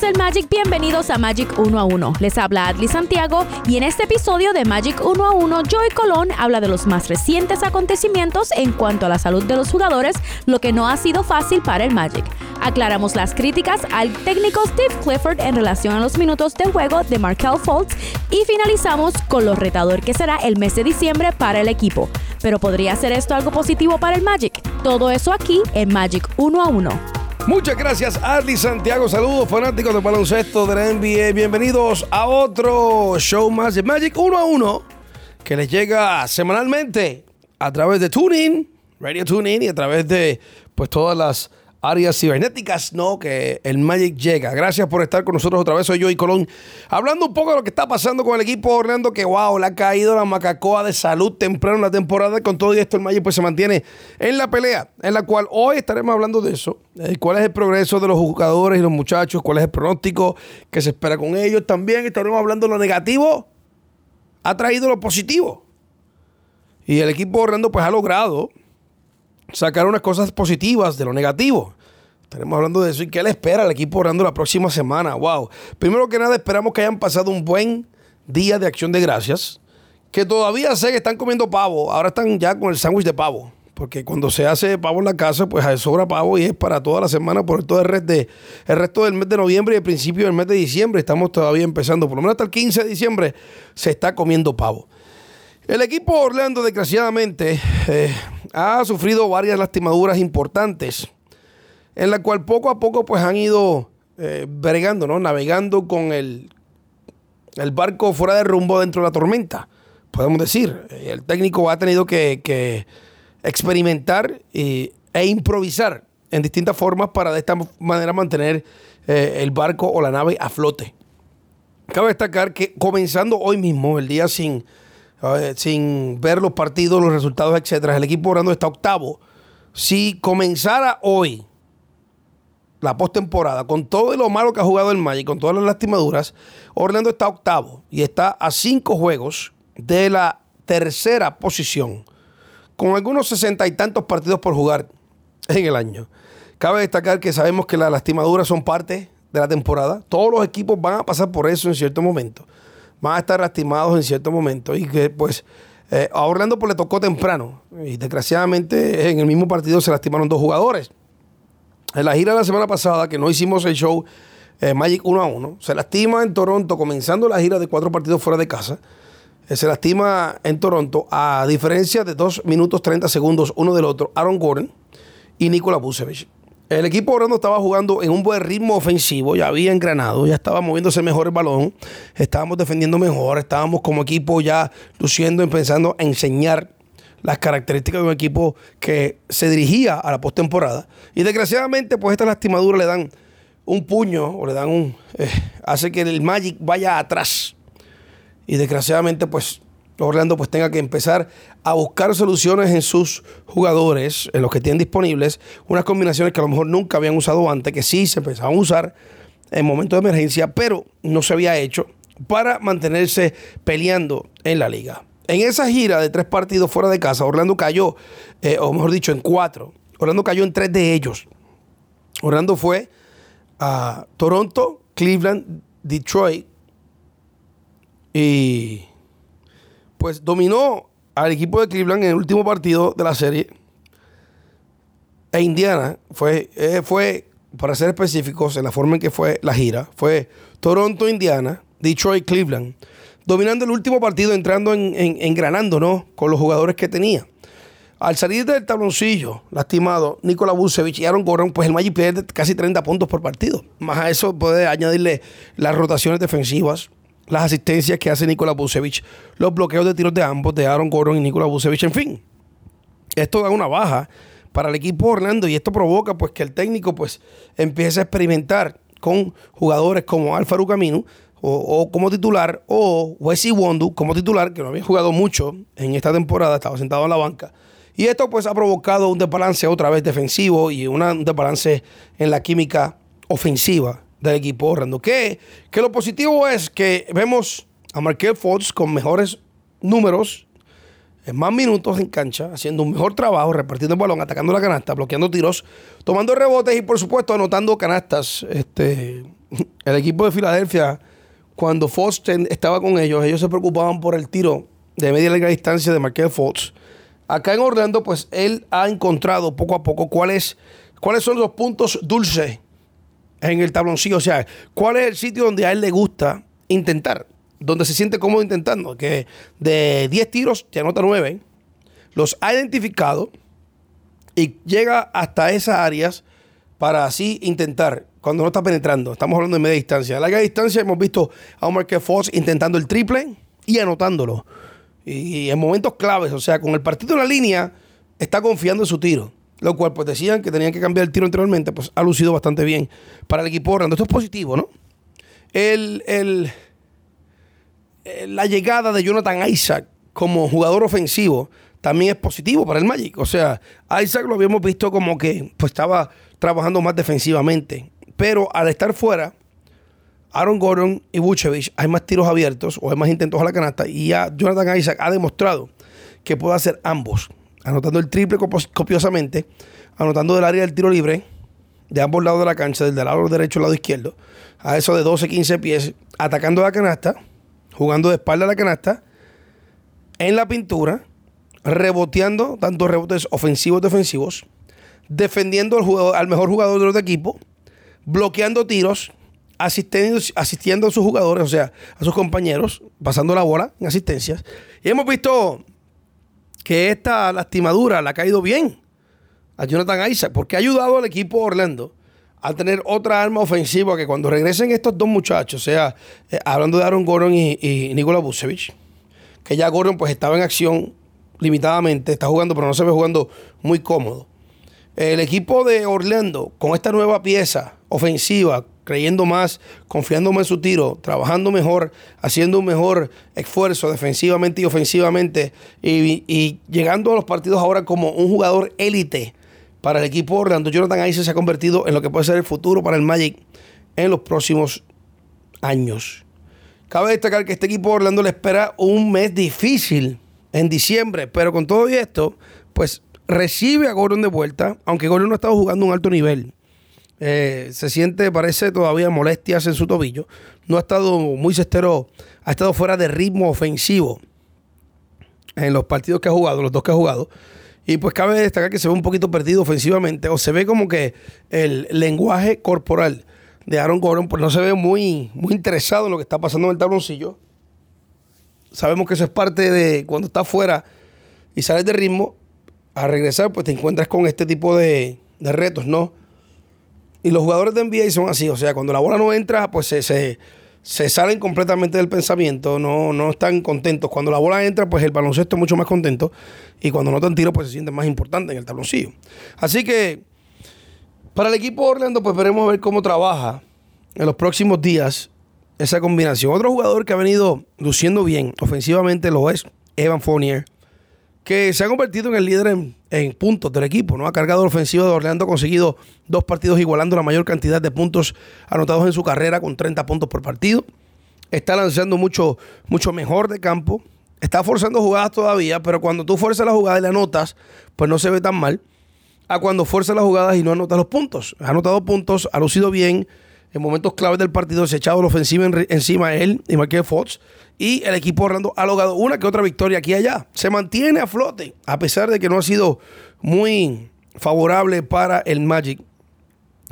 Del Magic, bienvenidos a Magic 1 a 1. Les habla Adli Santiago y en este episodio de Magic 1 a 1, Joey Colón habla de los más recientes acontecimientos en cuanto a la salud de los jugadores, lo que no ha sido fácil para el Magic. Aclaramos las críticas al técnico Steve Clifford en relación a los minutos de juego de Markel Fultz y finalizamos con lo retador que será el mes de diciembre para el equipo. Pero ¿podría ser esto algo positivo para el Magic? Todo eso aquí en Magic 1 a 1. Muchas gracias, Adli Santiago. Saludos, fanáticos del baloncesto de la NBA. Bienvenidos a otro show más de Magic 1 a 1 que les llega semanalmente a través de TuneIn, Radio TuneIn y a través de pues todas las áreas cibernéticas, ¿no? Que el Magic llega. Gracias por estar con nosotros otra vez. Soy yo y Colón. Hablando un poco de lo que está pasando con el equipo Orlando, que wow, le ha caído la macacoa de salud temprano en la temporada. Con todo esto, el Magic pues se mantiene en la pelea, en la cual hoy estaremos hablando de eso. ¿Cuál es el progreso de los jugadores y los muchachos? ¿Cuál es el pronóstico que se espera con ellos? También estaremos hablando de lo negativo. Ha traído lo positivo. Y el equipo Orlando pues ha logrado sacar unas cosas positivas de lo negativo. Estaremos hablando de eso y qué le espera al equipo orando la próxima semana. Wow. Primero que nada, esperamos que hayan pasado un buen día de acción de gracias. Que todavía sé que están comiendo pavo. Ahora están ya con el sándwich de pavo. Porque cuando se hace pavo en la casa, pues sobra pavo y es para toda la semana por todo el resto, resto del mes de noviembre y el principio del mes de diciembre. Estamos todavía empezando, por lo menos hasta el 15 de diciembre se está comiendo pavo. El equipo Orlando, desgraciadamente, eh, ha sufrido varias lastimaduras importantes, en la cual poco a poco pues han ido eh, bregando, ¿no? Navegando con el, el barco fuera de rumbo dentro de la tormenta, podemos decir. El técnico ha tenido que, experimentar e improvisar en distintas formas para de esta manera mantener eh, el barco o la nave a flote. Cabe destacar que comenzando hoy mismo, el día sin sin ver los partidos, los resultados, etcétera. El equipo Orlando está octavo. Si comenzara hoy la postemporada, con todo lo malo que ha jugado el Magic, con todas las lastimaduras, Orlando está octavo y está a cinco juegos de la tercera posición, con algunos sesenta y tantos partidos por jugar en el año. Cabe destacar que sabemos que las lastimaduras son parte de la temporada. Todos los equipos van a pasar por eso en cierto momento van a estar lastimados en cierto momento y que pues eh, a Orlando pues le tocó temprano y desgraciadamente en el mismo partido se lastimaron dos jugadores. En la gira de la semana pasada que no hicimos el show eh, Magic 1 a 1, se lastima en Toronto comenzando la gira de cuatro partidos fuera de casa. Eh, se lastima en Toronto a diferencia de 2 minutos 30 segundos uno del otro, Aaron Gordon y Nikola Vucevic. El equipo Orlando estaba jugando en un buen ritmo ofensivo, ya había engranado, ya estaba moviéndose mejor el balón, estábamos defendiendo mejor, estábamos como equipo ya luciendo pensando en enseñar las características de un equipo que se dirigía a la postemporada. Y desgraciadamente, pues estas lastimaduras le dan un puño o le dan un. Eh, hace que el Magic vaya atrás. Y desgraciadamente, pues Orlando pues tenga que empezar a buscar soluciones en sus jugadores, en los que tienen disponibles, unas combinaciones que a lo mejor nunca habían usado antes, que sí se empezaban a usar en momentos de emergencia, pero no se había hecho para mantenerse peleando en la liga. En esa gira de tres partidos fuera de casa, Orlando cayó, eh, o mejor dicho, en cuatro. Orlando cayó en tres de ellos. Orlando fue a Toronto, Cleveland, Detroit y pues dominó al equipo de Cleveland en el último partido de la serie. E Indiana fue, eh, fue, para ser específicos, en la forma en que fue la gira, fue Toronto, Indiana, Detroit, Cleveland, dominando el último partido, entrando en, engranando, ¿no? Con los jugadores que tenía. Al salir del tabloncillo, lastimado, Nikola Vucevic y Aaron Gordon, pues el Magic pierde casi 30 puntos por partido. Más a eso puede añadirle las rotaciones defensivas, las asistencias que hace Nikola Vucevic, los bloqueos de tiros de ambos, de Aaron Gordon y Nikola Vucevic, en fin. Esto da una baja para el equipo Orlando y esto provoca pues que el técnico pues empiece a experimentar con jugadores como Alfaro Camino o, como titular o Wesley Wondu como titular, que no había jugado mucho en esta temporada, estaba sentado en la banca. Y esto pues ha provocado un desbalance otra vez defensivo y un desbalance en la química ofensiva del equipo Orlando. Que, que lo positivo es que vemos a Markel Fox con mejores números, en más minutos en cancha, haciendo un mejor trabajo, repartiendo el balón, atacando la canasta, bloqueando tiros, tomando rebotes y por supuesto anotando canastas este, el equipo de Filadelfia, cuando Foster estaba con ellos, ellos se preocupaban por el tiro de media larga distancia de Markel Fox. Acá en Orlando, pues él ha encontrado poco a poco cuáles, cuáles son los puntos dulces en el tabloncillo. O sea, cuál es el sitio donde a él le gusta intentar, donde se siente cómodo intentando. Que de 10 tiros te anota 9. Los ha identificado y llega hasta esas áreas para así intentar cuando no está penetrando. Estamos hablando de media distancia. A larga distancia hemos visto a Omar Fox intentando el triple y anotándolo. Y en momentos claves, o sea, con el partido en la línea, está confiando en su tiro. Lo cual, pues decían que tenían que cambiar el tiro anteriormente, pues ha lucido bastante bien para el equipo Orlando. Esto es positivo, ¿no? El, el, la llegada de Jonathan Isaac como jugador ofensivo también es positivo para el Magic. O sea, Isaac lo habíamos visto como que pues, estaba trabajando más defensivamente. Pero al estar fuera, Aaron Gordon y Vucevic hay más tiros abiertos o hay más intentos a la canasta y ya Jonathan Isaac ha demostrado que puede hacer ambos, anotando el triple copiosamente, anotando del área del tiro libre de ambos lados de la cancha, del lado derecho al lado izquierdo, a eso de 12, 15 pies, atacando la canasta, jugando de espalda a la canasta, en la pintura, reboteando tanto rebotes ofensivos defensivos, defendiendo al, al mejor jugador de los equipo, bloqueando tiros, asistiendo, asistiendo a sus jugadores, o sea, a sus compañeros, pasando la bola en asistencias. Y hemos visto que esta lastimadura le ha caído bien a Jonathan Isaac, porque ha ayudado al equipo Orlando a tener otra arma ofensiva que cuando regresen estos dos muchachos, o sea, eh, hablando de Aaron Gordon y, y Nikola que ya Gordon pues estaba en acción limitadamente, está jugando, pero no se ve jugando muy cómodo. El equipo de Orlando, con esta nueva pieza ofensiva, creyendo más, confiando más en su tiro, trabajando mejor, haciendo un mejor esfuerzo defensivamente y ofensivamente y, llegando a los partidos ahora como un jugador élite para el equipo Orlando. Jonathan Isaac se ha convertido en lo que puede ser el futuro para el Magic en los próximos años. Cabe destacar que este equipo Orlando le espera un mes difícil en diciembre, pero con todo esto, pues recibe a Gordon de vuelta, aunque Gordon no ha estado jugando un alto nivel. Eh, se siente, parece todavía molestias en su tobillo. No ha estado muy cestero, ha estado fuera de ritmo ofensivo en los partidos que ha jugado, los dos que ha jugado. Y pues cabe destacar que se ve un poquito perdido ofensivamente, o se ve como que el lenguaje corporal de Aaron Gordon pues no se ve muy, muy interesado en lo que está pasando en el tabloncillo. Sabemos que eso es parte de cuando estás fuera y sales de ritmo, a regresar pues te encuentras con este tipo de, de retos, ¿no? Y los jugadores de NBA son así, o sea, cuando la bola no entra, pues se, se, salen completamente del pensamiento, no, no están contentos. Cuando la bola entra, pues el baloncesto es mucho más contento. Y cuando no dan tiro, pues se sienten más importante en el tabloncillo. Así que, para el equipo de Orlando, pues veremos a ver cómo trabaja en los próximos días esa combinación. Otro jugador que ha venido luciendo bien ofensivamente lo es Evan Fournier que se ha convertido en el líder en, puntos del equipo. ¿no? Ha cargado la ofensiva de Orlando, ha conseguido dos partidos igualando la mayor cantidad de puntos anotados en su carrera con 30 puntos por partido. Está lanzando mucho, mucho mejor de campo. Está forzando jugadas todavía, pero cuando tú fuerzas la jugada y la anotas, pues no se ve tan mal. A cuando fuerzas las jugadas y no anotas los puntos. Ha anotado puntos, ha lucido bien, en momentos claves del partido se ha echado la ofensiva encima de él y Marqués Fox. Y el equipo Orlando ha logrado una que otra victoria aquí y allá. Se mantiene a flote, a pesar de que no ha sido muy favorable para el Magic.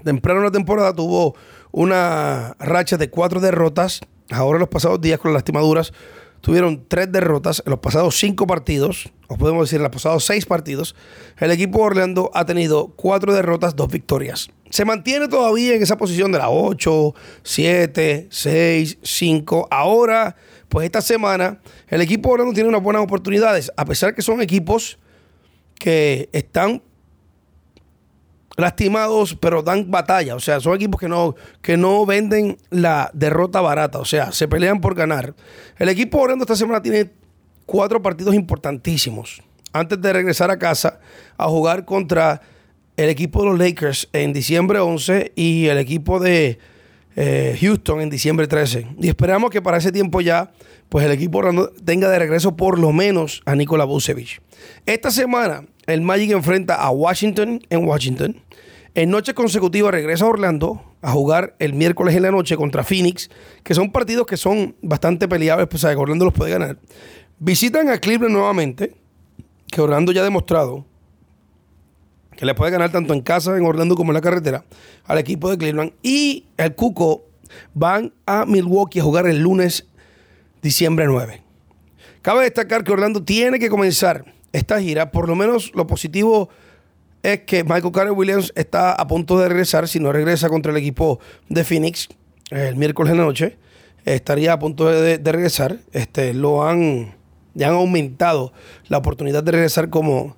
Temprano en la temporada tuvo una racha de cuatro derrotas. Ahora en los pasados días con las lastimaduras tuvieron tres derrotas en los pasados cinco partidos, o podemos decir en los pasados seis partidos, el equipo de Orlando ha tenido cuatro derrotas, dos victorias. Se mantiene todavía en esa posición de la 8, 7, 6, 5. Ahora, pues esta semana, el equipo de Orlando tiene unas buenas oportunidades, a pesar que son equipos que están lastimados, pero dan batalla. O sea, son equipos que no, que no venden la derrota barata. O sea, se pelean por ganar. El equipo Orlando esta semana tiene cuatro partidos importantísimos. Antes de regresar a casa a jugar contra el equipo de los Lakers en diciembre 11 y el equipo de eh, Houston en diciembre 13. Y esperamos que para ese tiempo ya, pues el equipo Orlando tenga de regreso por lo menos a Nikola Vucevic. Esta semana el Magic enfrenta a Washington en Washington. En noches consecutivas regresa a Orlando a jugar el miércoles en la noche contra Phoenix, que son partidos que son bastante peleables, pues que Orlando los puede ganar. Visitan a Cleveland nuevamente, que Orlando ya ha demostrado que le puede ganar tanto en casa, en Orlando, como en la carretera, al equipo de Cleveland. Y el Cuco van a Milwaukee a jugar el lunes, diciembre 9. Cabe destacar que Orlando tiene que comenzar esta gira, por lo menos lo positivo es que Michael Carter Williams está a punto de regresar, si no regresa contra el equipo de Phoenix el miércoles en la noche, estaría a punto de, regresar. Este, lo han, ya han aumentado la oportunidad de regresar como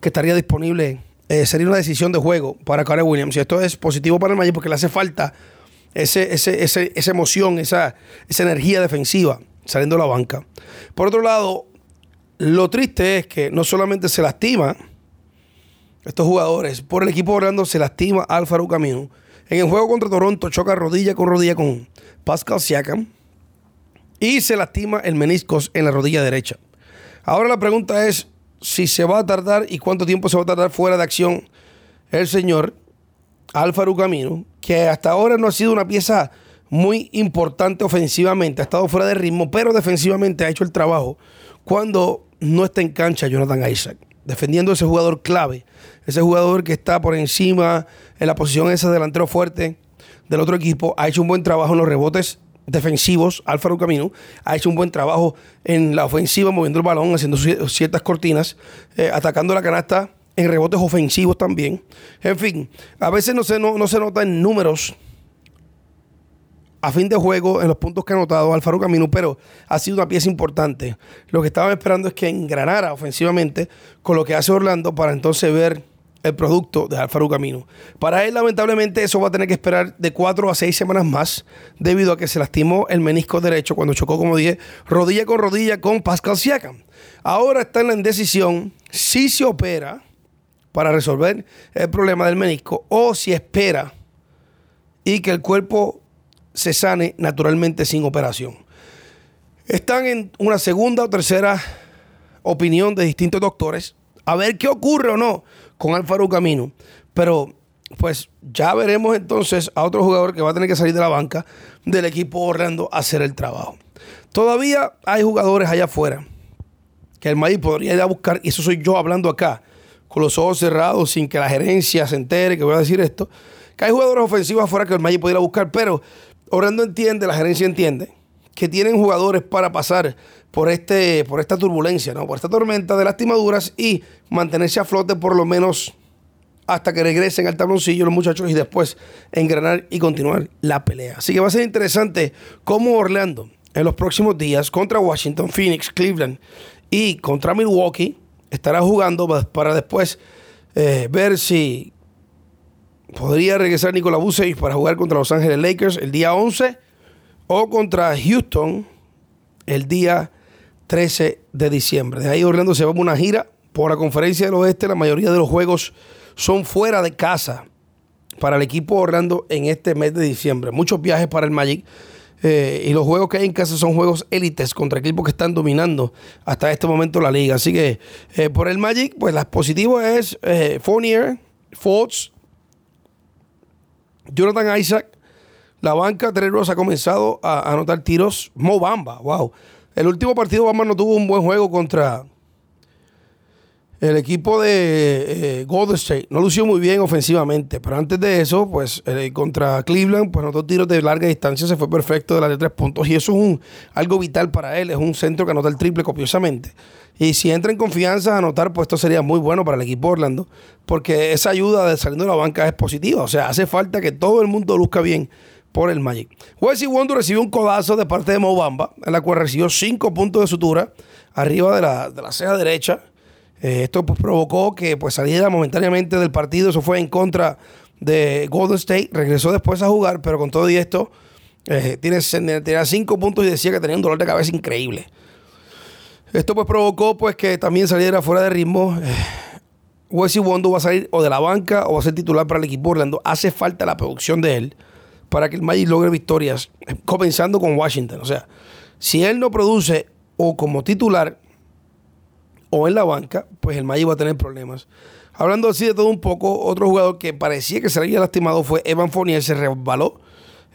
que estaría disponible. Eh, sería una decisión de juego para Carter Williams. Y esto es positivo para el Magic porque le hace falta ese, esa emoción, esa, esa energía defensiva saliendo de la banca. Por otro lado, lo triste es que no solamente se lastima estos jugadores, por el equipo Orlando se lastima Alfaro Camino. En el juego contra Toronto choca rodilla con rodilla con Pascal Siakam y se lastima el meniscos en la rodilla derecha. Ahora la pregunta es si se va a tardar y cuánto tiempo se va a tardar fuera de acción el señor Alfaro Camino, que hasta ahora no ha sido una pieza muy importante ofensivamente, ha estado fuera de ritmo, pero defensivamente ha hecho el trabajo cuando no está en cancha Jonathan Isaac, defendiendo a ese jugador clave, ese jugador que está por encima en la posición esa delantero fuerte del otro equipo, ha hecho un buen trabajo en los rebotes defensivos, Alfaro Camino, ha hecho un buen trabajo en la ofensiva, moviendo el balón, haciendo ciertas cortinas, eh, atacando la canasta en rebotes ofensivos también. En fin, a veces no se, no, no se nota en números a fin de juego en los puntos que ha anotado Alfaro Camino, pero ha sido una pieza importante. Lo que estaban esperando es que engranara ofensivamente con lo que hace Orlando para entonces ver el producto de Alfaro Camino. Para él, lamentablemente, eso va a tener que esperar de cuatro a seis semanas más, debido a que se lastimó el menisco derecho cuando chocó, como dije, rodilla con rodilla con Pascal Siakam. Ahora está en la indecisión si se opera para resolver el problema del menisco o si espera y que el cuerpo se sane naturalmente sin operación. Están en una segunda o tercera opinión de distintos doctores a ver qué ocurre o no con Alfaro Camino. Pero pues ya veremos entonces a otro jugador que va a tener que salir de la banca del equipo Orlando a hacer el trabajo. Todavía hay jugadores allá afuera que el maíz podría ir a buscar, y eso soy yo hablando acá, con los ojos cerrados, sin que la gerencia se entere que voy a decir esto, que hay jugadores ofensivos afuera que el Magic podría buscar, pero Orlando entiende, la gerencia entiende, que tienen jugadores para pasar por, este, por esta turbulencia, ¿no? por esta tormenta de lastimaduras y mantenerse a flote por lo menos hasta que regresen al tabloncillo los muchachos y después engranar y continuar la pelea. Así que va a ser interesante cómo Orlando en los próximos días contra Washington, Phoenix, Cleveland y contra Milwaukee estará jugando para después eh, ver si podría regresar Nicolás Bucevic para jugar contra Los Ángeles Lakers el día 11 o contra Houston el día 13 de diciembre. De ahí Orlando se va a una gira por la conferencia del oeste. La mayoría de los juegos son fuera de casa para el equipo Orlando en este mes de diciembre. Muchos viajes para el Magic. Eh, y los juegos que hay en casa son juegos élites contra equipos que están dominando hasta este momento la liga. Así que eh, por el Magic, pues las positivo es eh, Fournier, Fultz, Jonathan Isaac. La banca Terreros ha comenzado a anotar tiros. Mo Bamba, wow. El último partido Bamba no tuvo un buen juego contra el equipo de eh, State. No lució muy bien ofensivamente, pero antes de eso, pues eh, contra Cleveland, pues anotó tiros de larga distancia, se fue perfecto de la de tres puntos. Y eso es un, algo vital para él. Es un centro que anota el triple copiosamente. Y si entra en confianza a anotar, pues esto sería muy bueno para el equipo Orlando, porque esa ayuda de saliendo de la banca es positiva. O sea, hace falta que todo el mundo luzca bien por el Magic. Wesley Wondo recibió un codazo de parte de Mobamba, en la cual recibió cinco puntos de sutura arriba de la, de la ceja derecha. Eh, esto pues, provocó que pues, saliera momentáneamente del partido. Eso fue en contra de Golden State. Regresó después a jugar, pero con todo y esto, eh, tiene, tenía cinco puntos y decía que tenía un dolor de cabeza increíble. Esto pues provocó pues que también saliera fuera de ritmo. Eh, Wesley Wondo va a salir o de la banca o va a ser titular para el equipo Orlando. Hace falta la producción de él para que el Magic logre victorias, comenzando con Washington. O sea, si él no produce o como titular o en la banca, pues el Magic va a tener problemas. Hablando así de todo un poco, otro jugador que parecía que se había lastimado fue Evan Fournier, se resbaló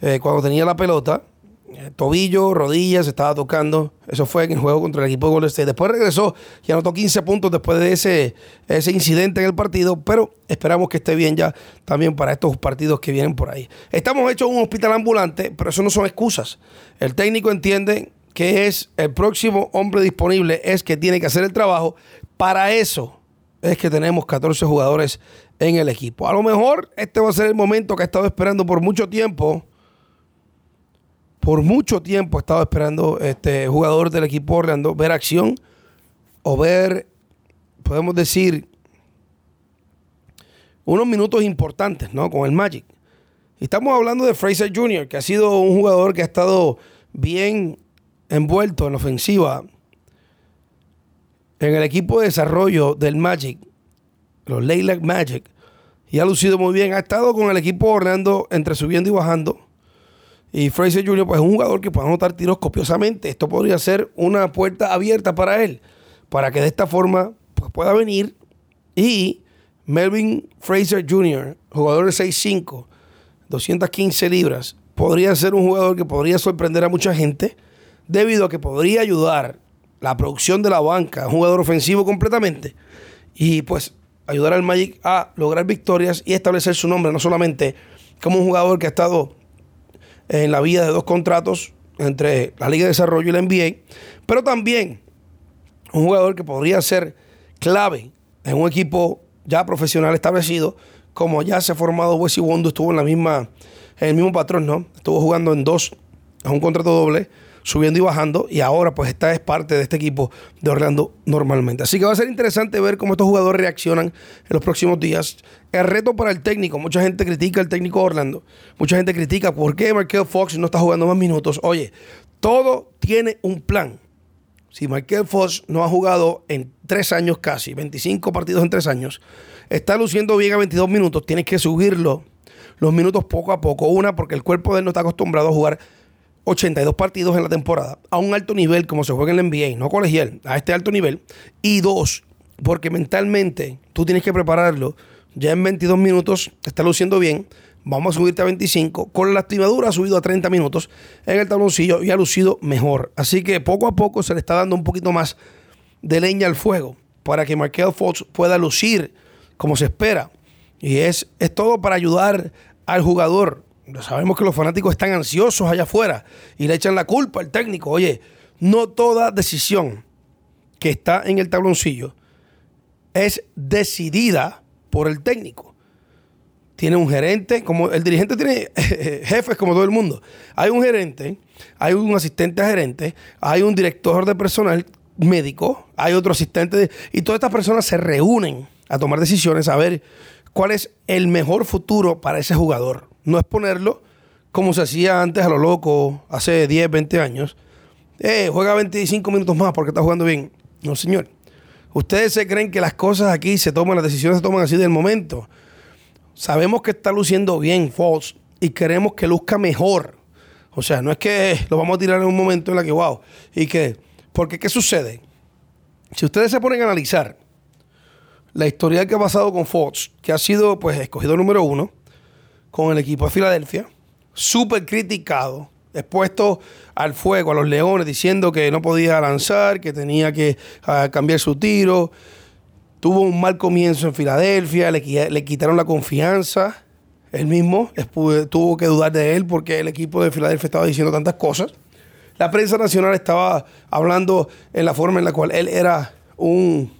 eh, cuando tenía la pelota. Eh, tobillo, rodillas, estaba tocando. Eso fue en el juego contra el equipo de Golden State. Después regresó y anotó 15 puntos después de ese, ese incidente en el partido, pero esperamos que esté bien ya también para estos partidos que vienen por ahí. Estamos hechos un hospital ambulante, pero eso no son excusas. El técnico entiende que es el próximo hombre disponible, es que tiene que hacer el trabajo. Para eso es que tenemos 14 jugadores en el equipo. A lo mejor este va a ser el momento que ha estado esperando por mucho tiempo. Por mucho tiempo ha estado esperando este jugador del equipo Orlando ver acción o ver, podemos decir, unos minutos importantes, ¿no? Con el Magic. Estamos hablando de Fraser Jr., que ha sido un jugador que ha estado bien envuelto en la ofensiva en el equipo de desarrollo del Magic, los Laylac Magic, y ha lucido muy bien. Ha estado con el equipo Orlando entre subiendo y bajando. Y Fraser Jr. pues es un jugador que puede anotar tiros copiosamente. Esto podría ser una puerta abierta para él, para que de esta forma pues, pueda venir. Y Melvin Fraser Jr., jugador de 6'5, 215 libras, podría ser un jugador que podría sorprender a mucha gente debido a que podría ayudar la producción de la banca, un jugador ofensivo completamente, y pues ayudar al Magic a lograr victorias y establecer su nombre, no solamente como un jugador que ha estado en la vida de dos contratos entre la Liga de Desarrollo y la NBA, pero también un jugador que podría ser clave en un equipo ya profesional establecido, como ya se ha formado Wesley Wondo, estuvo en la misma, en el mismo patrón, ¿no? Estuvo jugando en dos, en un contrato doble subiendo y bajando y ahora pues esta es parte de este equipo de Orlando normalmente. Así que va a ser interesante ver cómo estos jugadores reaccionan en los próximos días. El reto para el técnico, mucha gente critica al técnico de Orlando, mucha gente critica por qué Markel Fox no está jugando más minutos. Oye, todo tiene un plan. Si Markel Fox no ha jugado en tres años casi, 25 partidos en tres años, está luciendo bien a 22 minutos, tienes que subirlo los minutos poco a poco. Una, porque el cuerpo de él no está acostumbrado a jugar 82 partidos en la temporada a un alto nivel como se juega en la NBA, no colegial, a este alto nivel. Y dos, porque mentalmente tú tienes que prepararlo. Ya en 22 minutos está luciendo bien. Vamos a subirte a 25. Con la lastimadura ha subido a 30 minutos en el tabloncillo y ha lucido mejor. Así que poco a poco se le está dando un poquito más de leña al fuego para que Markel Fox pueda lucir como se espera. Y es, es todo para ayudar al jugador Sabemos que los fanáticos están ansiosos allá afuera y le echan la culpa al técnico. Oye, no toda decisión que está en el tabloncillo es decidida por el técnico. Tiene un gerente, como el dirigente tiene jefes como todo el mundo. Hay un gerente, hay un asistente a gerente, hay un director de personal médico, hay otro asistente y todas estas personas se reúnen a tomar decisiones a ver cuál es el mejor futuro para ese jugador no es ponerlo como se hacía antes a lo loco, hace 10, 20 años. Eh, juega 25 minutos más porque está jugando bien. No, señor. Ustedes se creen que las cosas aquí se toman, las decisiones se toman así del momento. Sabemos que está luciendo bien Fox y queremos que luzca mejor. O sea, no es que lo vamos a tirar en un momento en la que, wow, y que, porque ¿qué sucede? Si ustedes se ponen a analizar la historia que ha pasado con Fox, que ha sido pues escogido número uno, con el equipo de Filadelfia, súper criticado, expuesto al fuego, a los leones, diciendo que no podía lanzar, que tenía que ah, cambiar su tiro. Tuvo un mal comienzo en Filadelfia, le, quitaron la confianza. Él mismo tuvo que dudar de él porque el equipo de Filadelfia estaba diciendo tantas cosas. La prensa nacional estaba hablando en la forma en la cual él era un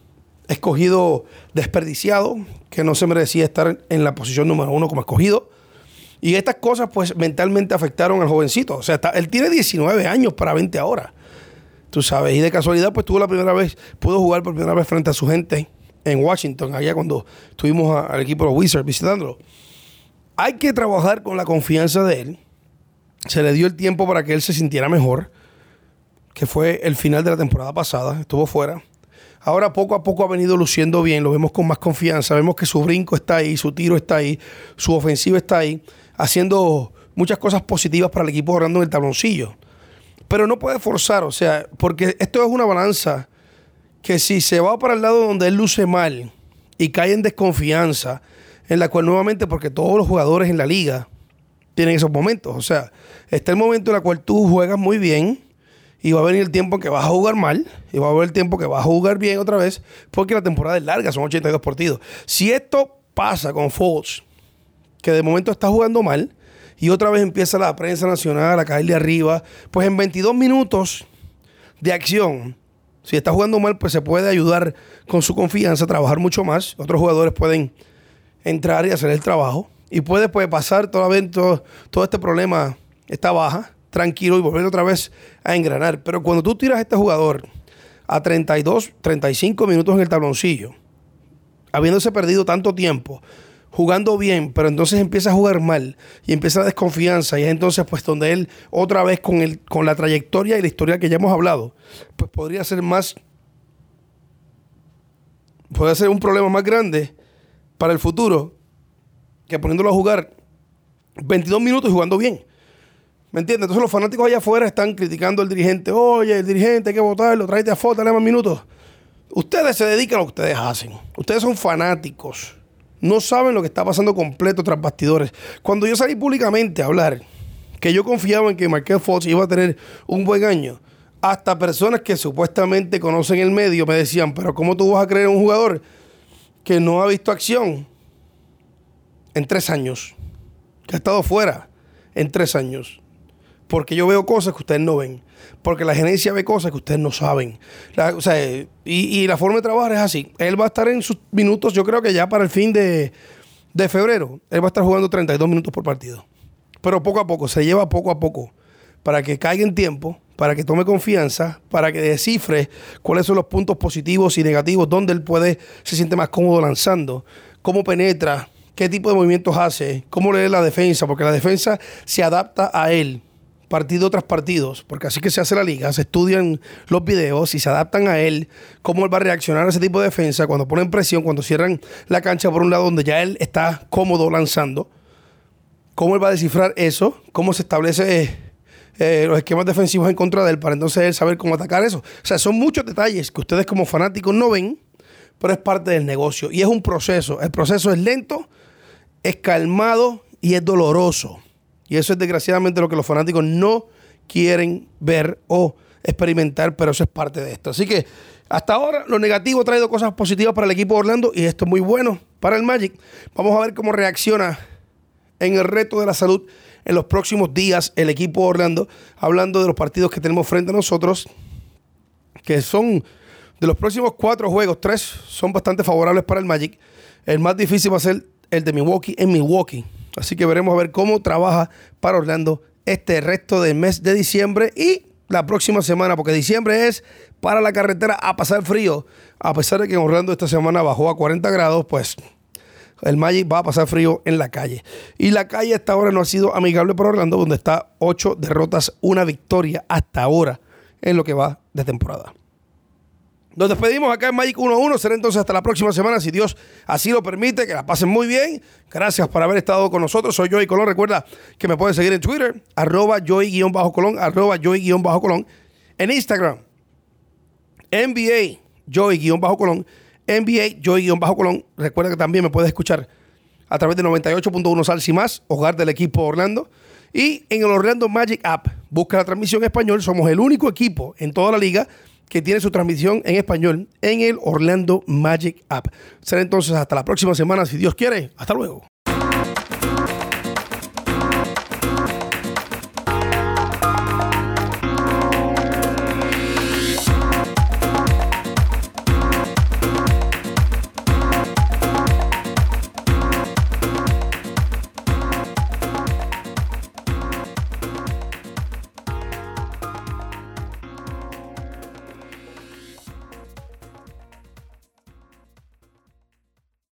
escogido desperdiciado, que no se merecía estar en la posición número uno como escogido. Y estas cosas, pues, mentalmente afectaron al jovencito. O sea, él tiene 19 años para 20 ahora. Tú sabes. Y de casualidad, pues, tuvo la primera vez, pudo jugar por primera vez frente a su gente en Washington, allá cuando tuvimos al equipo de los Wizards visitándolo. Hay que trabajar con la confianza de él. Se le dio el tiempo para que él se sintiera mejor, que fue el final de la temporada pasada. Estuvo fuera. Ahora poco a poco ha venido luciendo bien, lo vemos con más confianza, vemos que su brinco está ahí, su tiro está ahí, su ofensiva está ahí haciendo muchas cosas positivas para el equipo jugando en el tabloncillo. Pero no puede forzar, o sea, porque esto es una balanza que si se va para el lado donde él luce mal y cae en desconfianza, en la cual nuevamente, porque todos los jugadores en la liga tienen esos momentos, o sea, está el momento en el cual tú juegas muy bien y va a venir el tiempo que vas a jugar mal y va a haber el tiempo que vas a jugar bien otra vez, porque la temporada es larga, son 82 partidos. Si esto pasa con Fox, que de momento está jugando mal, y otra vez empieza la prensa nacional a caerle arriba, pues en 22 minutos de acción, si está jugando mal, pues se puede ayudar con su confianza, a trabajar mucho más. Otros jugadores pueden entrar y hacer el trabajo. Y puede pues, pasar toda todo, todo este problema, esta baja, tranquilo y volver otra vez a engranar. Pero cuando tú tiras a este jugador a 32, 35 minutos en el tabloncillo, habiéndose perdido tanto tiempo, jugando bien, pero entonces empieza a jugar mal y empieza la desconfianza y es entonces pues donde él otra vez con, el, con la trayectoria y la historia que ya hemos hablado, pues podría ser más, puede ser un problema más grande para el futuro que poniéndolo a jugar 22 minutos y jugando bien. ¿Me entiendes? Entonces los fanáticos allá afuera están criticando al dirigente. Oye, el dirigente hay que votarlo, tráete a foto, dale más minutos. Ustedes se dedican a lo que ustedes hacen. Ustedes son fanáticos. No saben lo que está pasando completo tras bastidores. Cuando yo salí públicamente a hablar que yo confiaba en que Marqués Fox iba a tener un buen año, hasta personas que supuestamente conocen el medio me decían, pero ¿cómo tú vas a creer en un jugador que no ha visto acción en tres años? Que ha estado fuera en tres años. Porque yo veo cosas que ustedes no ven. Porque la gerencia ve cosas que ustedes no saben. o sea, y, la forma de trabajar es así. Él va a estar en sus minutos, yo creo que ya para el fin de, de febrero, él va a estar jugando 32 minutos por partido. Pero poco a poco, se lleva poco a poco. Para que caiga en tiempo, para que tome confianza, para que descifre cuáles son los puntos positivos y negativos, donde él puede, se siente más cómodo lanzando, cómo penetra, qué tipo de movimientos hace, cómo lee la defensa, porque la defensa se adapta a él partido tras partido, porque así que se hace la liga, se estudian los videos y se adaptan a él, cómo él va a reaccionar a ese tipo de defensa cuando ponen presión, cuando cierran la cancha por un lado donde ya él está cómodo lanzando, cómo él va a descifrar eso, cómo se establece eh, los esquemas defensivos en contra de él para entonces él saber cómo atacar eso. O sea, son muchos detalles que ustedes como fanáticos no ven, pero es parte del negocio y es un proceso. El proceso es lento, es calmado y es doloroso. Y eso es desgraciadamente lo que los fanáticos no quieren ver o experimentar, pero eso es parte de esto. Así que hasta ahora lo negativo ha traído cosas positivas para el equipo de Orlando y esto es muy bueno para el Magic. Vamos a ver cómo reacciona en el reto de la salud en los próximos días el equipo de Orlando, hablando de los partidos que tenemos frente a nosotros, que son de los próximos cuatro juegos, tres son bastante favorables para el Magic. El más difícil va a ser el de Milwaukee en Milwaukee. Así que veremos a ver cómo trabaja para Orlando este resto del mes de diciembre y la próxima semana, porque diciembre es para la carretera a pasar frío. A pesar de que Orlando esta semana bajó a 40 grados, pues el Magic va a pasar frío en la calle. Y la calle hasta ahora no ha sido amigable para Orlando, donde está 8 derrotas, una victoria hasta ahora en lo que va de temporada. Nos despedimos acá en Magic 1-1. Será entonces hasta la próxima semana, si Dios así lo permite. Que la pasen muy bien. Gracias por haber estado con nosotros. Soy Joey Colón. Recuerda que me puedes seguir en Twitter, arroba Joey-Colón, arroba Joey-Colón. En Instagram, NBA Joey-Colón, NBA Joey-Colón. Recuerda que también me puedes escuchar a través de 98.1 Salsi Más, hogar del equipo Orlando. Y en el Orlando Magic App, busca la transmisión español. Somos el único equipo en toda la liga que tiene su transmisión en español en el Orlando Magic App. Será entonces hasta la próxima semana, si Dios quiere. Hasta luego.